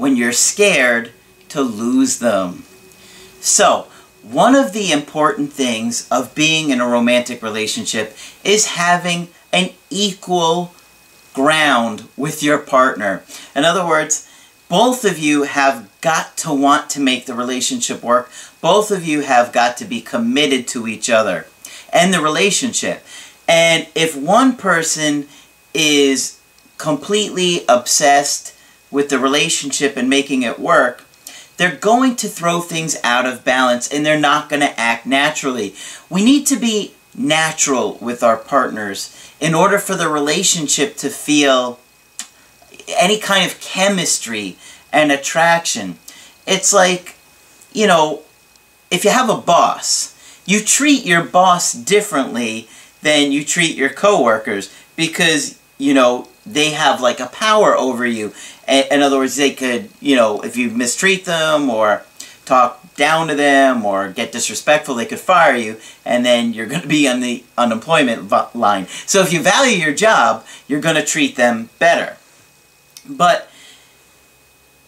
when you're scared to lose them. So, one of the important things of being in a romantic relationship is having an equal ground with your partner. In other words, both of you have got to want to make the relationship work. Both of you have got to be committed to each other and the relationship. And if one person is completely obsessed with the relationship and making it work, they're going to throw things out of balance and they're not going to act naturally. We need to be natural with our partners in order for the relationship to feel any kind of chemistry and attraction. It's like, you know, if you have a boss, you treat your boss differently than you treat your coworkers because, you know, they have like a power over you. In other words, they could, you know, if you mistreat them or talk down to them or get disrespectful, they could fire you, and then you're going to be on the unemployment line. So if you value your job, you're going to treat them better. But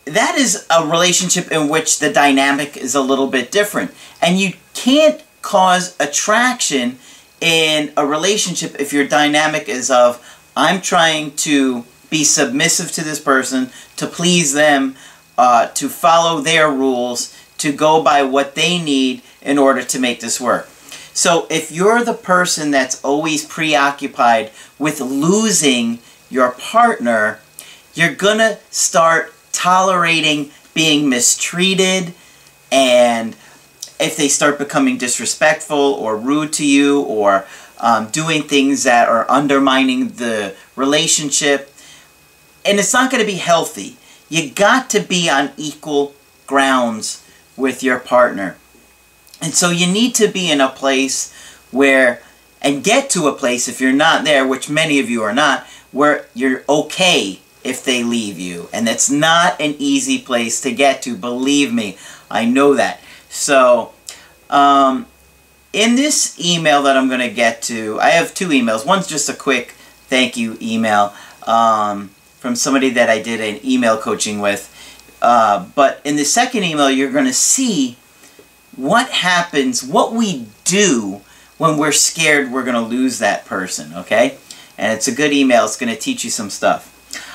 that is a relationship in which the dynamic is a little bit different. And you can't cause attraction in a relationship if your dynamic is of, I'm trying to be submissive to this person, to please them, uh, to follow their rules, to go by what they need in order to make this work. So if you're the person that's always preoccupied with losing your partner, you're going to start tolerating being mistreated and if they start becoming disrespectful or rude to you or um, doing things that are undermining the relationship. And it's not going to be healthy. You got to be on equal grounds with your partner. And so you need to be in a place where, and get to a place if you're not there, which many of you are not, where you're okay if they leave you. And it's not an easy place to get to, believe me. I know that. So, um, in this email that I'm going to get to, I have two emails. One's just a quick thank you email um, from somebody that I did an email coaching with. Uh, but in the second email, you're going to see what happens, what we do when we're scared we're going to lose that person, okay? And it's a good email. It's going to teach you some stuff.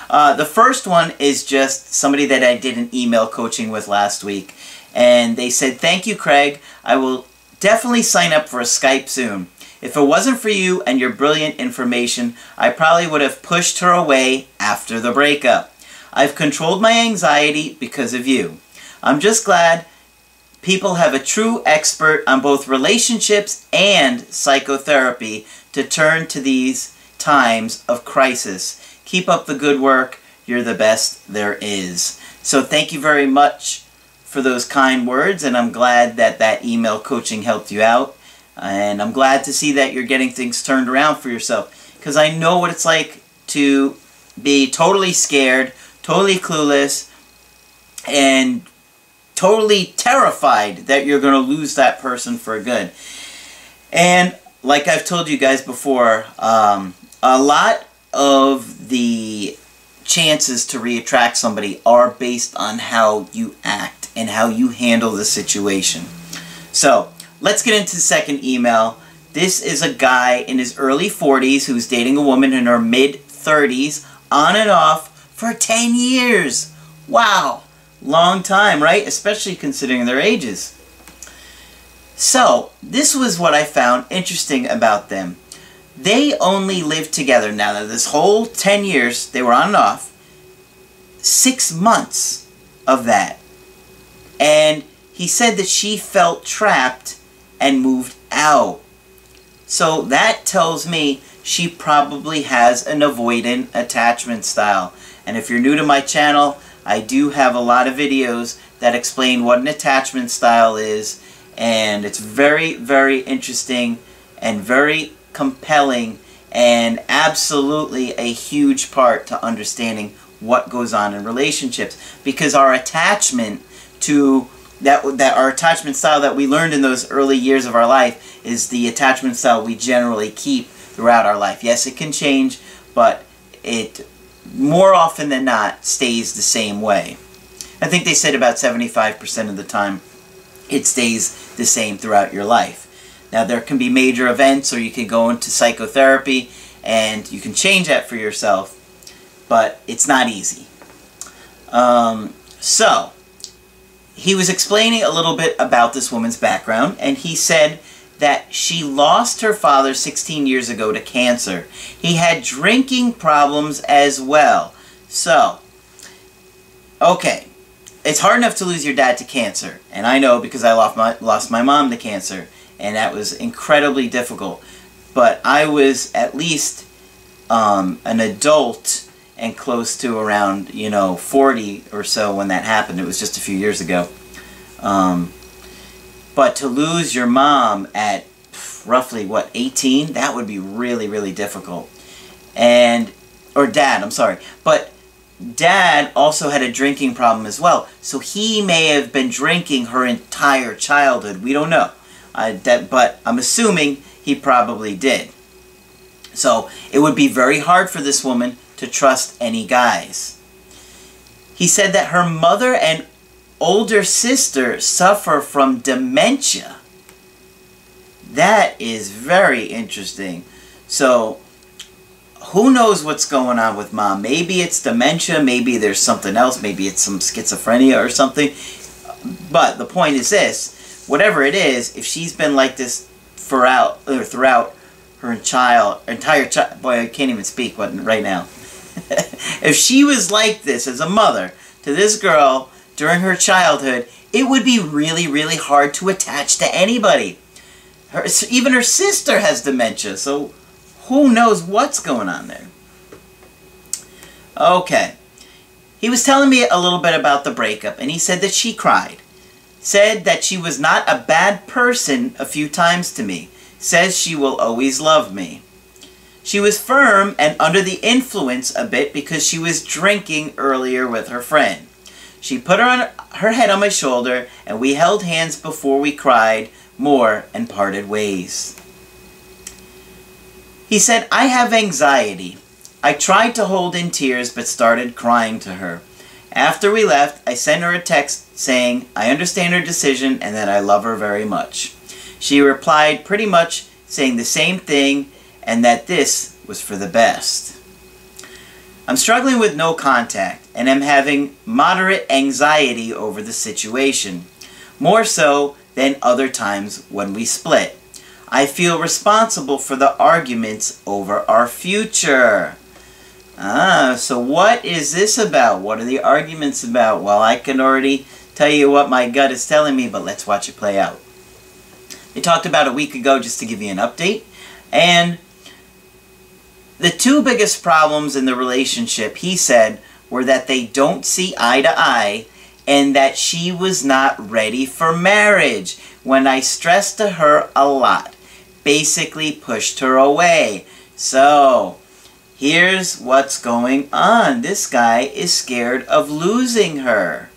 Uh, the first one is just somebody that I did an email coaching with last week and they said, thank you, Craig. I will definitely sign up for a Skype soon. If it wasn't for you and your brilliant information, I probably would have pushed her away after the breakup. I've controlled my anxiety because of you. I'm just glad people have a true expert on both relationships and psychotherapy to turn to these times of crisis. Keep up the good work. You're the best there is. So thank you very much for those kind words, and I'm glad that that email coaching helped you out. And I'm glad to see that you're getting things turned around for yourself. Because I know what it's like to be totally scared, totally clueless, and totally terrified that you're going to lose that person for good. And like I've told you guys before, um, a lot of the chances to reattract somebody are based on how you act and how you handle the situation. So, let's get into the second email. This is a guy in his early 40s who's dating a woman in her mid 30s on and off for 10 years. Wow, long time, right? Especially considering their ages. So, this was what I found interesting about them. They only lived together now that this whole 10 years they were on and off. Six months of that and he said that she felt trapped and moved out. So that tells me she probably has an avoidant attachment style. And if you're new to my channel, I do have a lot of videos that explain what an attachment style is, and it's very, very interesting and very compelling and absolutely a huge part to understanding what goes on in relationships because our attachment to that that our attachment style that we learned in those early years of our life is the attachment style we generally keep throughout our life. Yes, it can change, but it more often than not stays the same way. I think they said about 75% of the time it stays the same throughout your life. Now there can be major events or you can go into psychotherapy and you can change that for yourself, but it's not easy. Um, so, he was explaining a little bit about this woman's background and he said that she lost her father 16 years ago to cancer. He had drinking problems as well. So, okay, it's hard enough to lose your dad to cancer, and I know because I lost my, lost my mom to cancer, and that was incredibly difficult. But I was at least um, an adult and close to around, you know, 40 or so when that happened. It was just a few years ago. Um, but to lose your mom at roughly, what, 18? That would be really, really difficult. And, or dad, I'm sorry. But dad also had a drinking problem as well. So he may have been drinking her entire childhood. We don't know. That, but I'm assuming he probably did. So it would be very hard for this woman to trust any guys. He said that her mother and older sister suffer from dementia. That is very interesting. So, who knows what's going on with mom? Maybe it's dementia, maybe there's something else, maybe it's some schizophrenia or something. But the point is this whatever it is, if she's been like this throughout, or throughout her child, entire child, boy, I can't even speak right now. if she was like this as a mother to this girl during her childhood, it would be really, really hard to attach to anybody. Her, even her sister has dementia, so who knows what's going on there. Okay. He was telling me a little bit about the breakup, and he said that she cried. Said that she was not a bad person a few times to me. Says she will always love me. She was firm and under the influence a bit because she was drinking earlier with her friend. She put her, on, her head on my shoulder, and we held hands before we cried more and parted ways. He said, I have anxiety. I tried to hold in tears but started crying to her. After we left, I sent her a text saying, I understand her decision and that I love her very much. She replied pretty much saying the same thing and that this was for the best. I'm struggling with no contact and am having moderate anxiety over the situation, more so than other times when we split. I feel responsible for the arguments over our future. Ah, so what is this about? What are the arguments about? Well, I can already tell you what my gut is telling me, but let's watch it play out. They talked about a week ago just to give you an update, and the two biggest problems in the relationship, he said, were that they don't see eye to eye and that she was not ready for marriage when I stressed to her a lot. Basically pushed her away. So, here's what's going on. This guy is scared of losing her.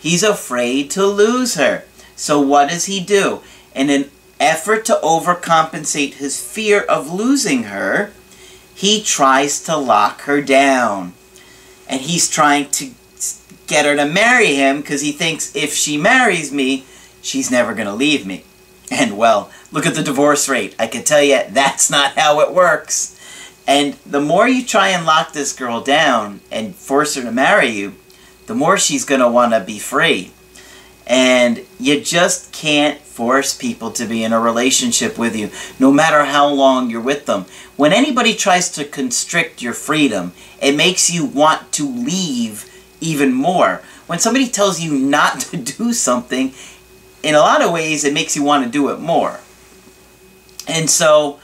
He's afraid to lose her. So what does he do? In an effort to overcompensate his fear of losing her, he tries to lock her down. And he's trying to get her to marry him because he thinks if she marries me, she's never going to leave me. And well, look at the divorce rate. I can tell you that's not how it works. And the more you try and lock this girl down and force her to marry you, the more she's going to want to be free. And you just can't force people to be in a relationship with you, no matter how long you're with them. When anybody tries to constrict your freedom, it makes you want to leave even more. When somebody tells you not to do something, in a lot of ways, it makes you want to do it more. And so,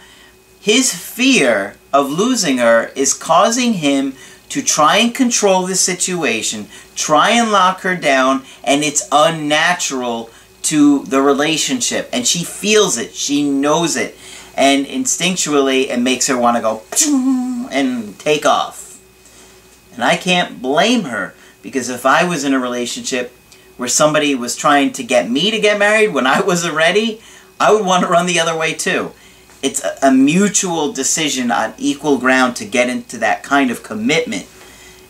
his fear of losing her is causing him to try and control the situation, try and lock her down, and it's unnatural to the relationship. And she feels it, she knows it, and instinctually it makes her want to go and take off. And I can't blame her because if I was in a relationship where somebody was trying to get me to get married when I wasn't ready, I would want to run the other way too. It's a, a mutual decision on equal ground to get into that kind of commitment.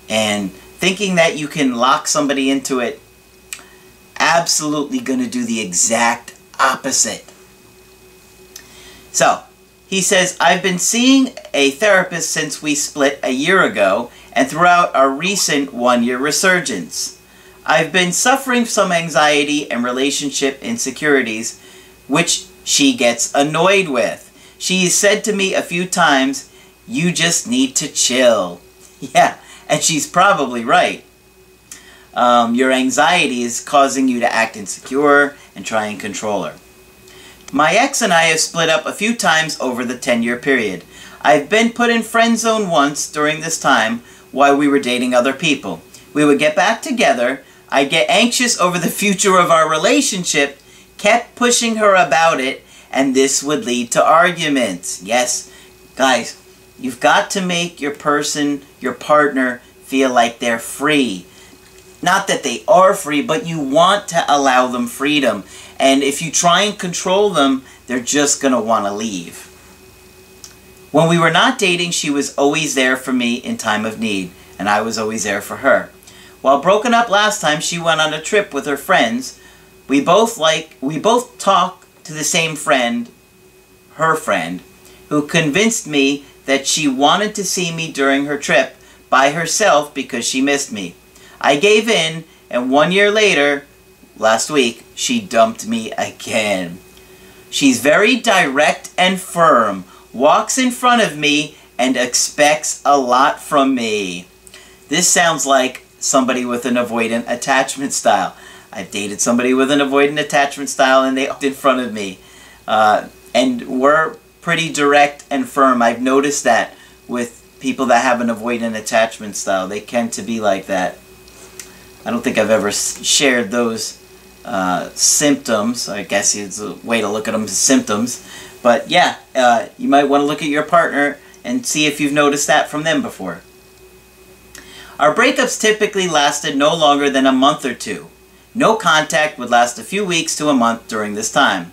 And thinking that you can lock somebody into it, absolutely going to do the exact opposite. So, he says, I've been seeing a therapist since we split a year ago and throughout our recent one-year resurgence. I've been suffering some anxiety and relationship insecurities, which she gets annoyed with. She said to me a few times, you just need to chill. Yeah, and she's probably right. Um, your anxiety is causing you to act insecure and try and control her. My ex and I have split up a few times over the 10-year period. I've been put in friend zone once during this time while we were dating other people. We would get back together, I'd get anxious over the future of our relationship, kept pushing her about it, and this would lead to arguments. Yes, guys, you've got to make your person, your partner, feel like they're free. Not that they are free, but you want to allow them freedom. And if you try and control them, they're just going to want to leave. When we were not dating, she was always there for me in time of need, and I was always there for her. While broken up last time, she went on a trip with her friends. We both like we both talk to the same friend, her friend, who convinced me that she wanted to see me during her trip by herself because she missed me. I gave in, and one year later, last week, she dumped me again. She's very direct and firm, walks in front of me, and expects a lot from me. This sounds like somebody with an avoidant attachment style. I've dated somebody with an avoidant attachment style and they walked in front of me. Uh, and we're pretty direct and firm. I've noticed that with people that have an avoidant attachment style. They tend to be like that. I don't think I've ever shared those uh, symptoms. I guess it's a way to look at them as symptoms. But yeah, uh, you might want to look at your partner and see if you've noticed that from them before. Our breakups typically lasted no longer than a month or two. No contact would last a few weeks to a month during this time.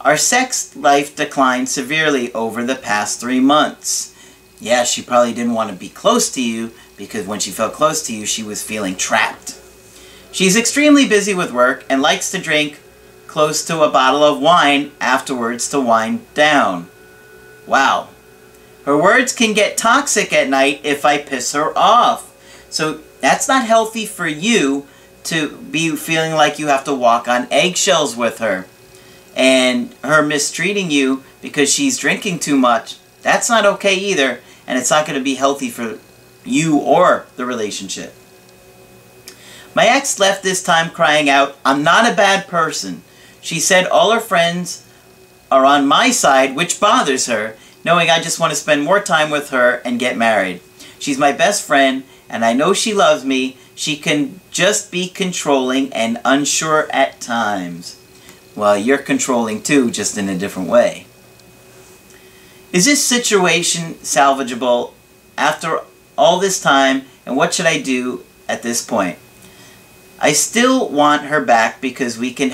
Our sex life declined severely over the past three months. Yeah, she probably didn't want to be close to you because when she felt close to you, she was feeling trapped. She's extremely busy with work and likes to drink close to a bottle of wine afterwards to wind down. Wow. Her words can get toxic at night if I piss her off. So that's not healthy for you to be feeling like you have to walk on eggshells with her. And her mistreating you because she's drinking too much, that's not okay either. And it's not going to be healthy for you or the relationship. My ex left this time crying out, I'm not a bad person. She said all her friends are on my side, which bothers her, knowing I just want to spend more time with her and get married. She's my best friend, and I know she loves me, she can just be controlling and unsure at times. Well, you're controlling too, just in a different way. Is this situation salvageable after all this time, and what should I do at this point? I still want her back because we can,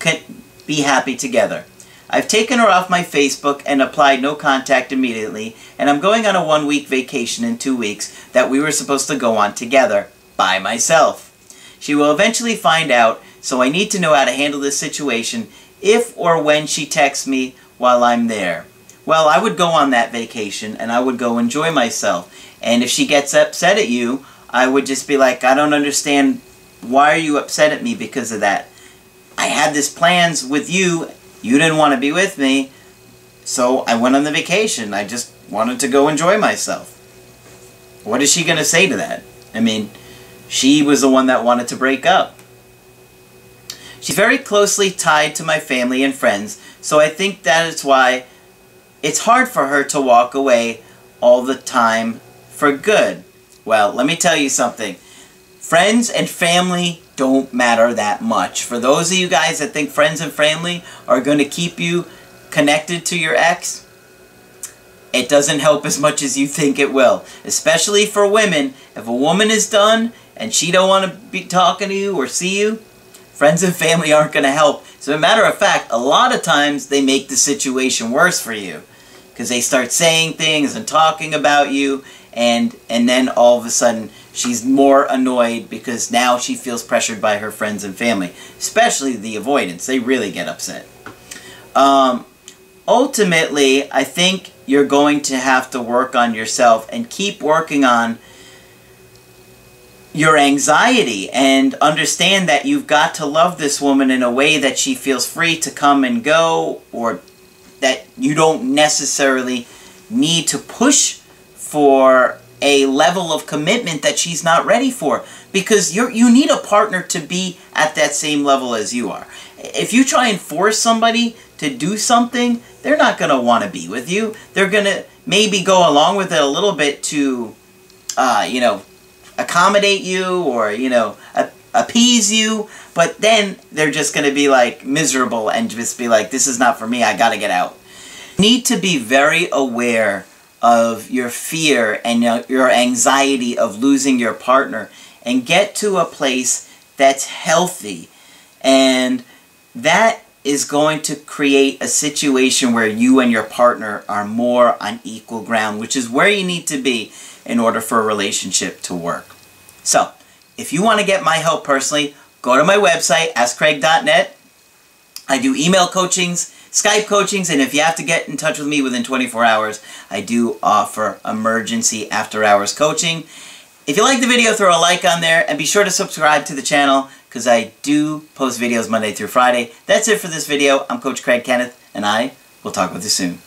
can be happy together. I've taken her off my Facebook and applied no contact immediately, and I'm going on a one-week vacation in two weeks that we were supposed to go on together by myself. She will eventually find out, so I need to know how to handle this situation if or when she texts me while I'm there. Well, I would go on that vacation and I would go enjoy myself. And if she gets upset at you, I would just be like, I don't understand why are you upset at me because of that? I had this plans with you. You didn't want to be with me. So I went on the vacation. I just wanted to go enjoy myself. What is she going to say to that? I mean, she was the one that wanted to break up. She's very closely tied to my family and friends, so I think that is why it's hard for her to walk away all the time for good. Well, let me tell you something. Friends and family don't matter that much. For those of you guys that think friends and family are going to keep you connected to your ex, it doesn't help as much as you think it will. Especially for women. If a woman is done and she don't want to be talking to you or see you, friends and family aren't going to help. So a matter of fact, a lot of times they make the situation worse for you. Because they start saying things and talking about you and and then all of a sudden she's more annoyed because now she feels pressured by her friends and family, especially the avoidance. They really get upset. Um, ultimately, I think you're going to have to work on yourself and keep working on your anxiety and understand that you've got to love this woman in a way that she feels free to come and go or that you don't necessarily need to push for a level of commitment that she's not ready for because you you need a partner to be at that same level as you are. If you try and force somebody to do something, they're not going to want to be with you. They're going to maybe go along with it a little bit to, uh, you know, accommodate you or, you know, appease you, but then they're just going to be like miserable and just be like, this is not for me, I got to get out. Need to be very aware of your fear and your anxiety of losing your partner and get to a place that's healthy. And that is going to create a situation where you and your partner are more on equal ground, which is where you need to be in order for a relationship to work. So, if you want to get my help personally, go to my website, askcraig.net. I do email coachings, Skype coachings, and if you have to get in touch with me within 24 hours, I do offer emergency after hours coaching. If you like the video, throw a like on there, and be sure to subscribe to the channel, because I do post videos Monday through Friday. That's it for this video. I'm Coach Craig Kenneth, and I will talk with you soon.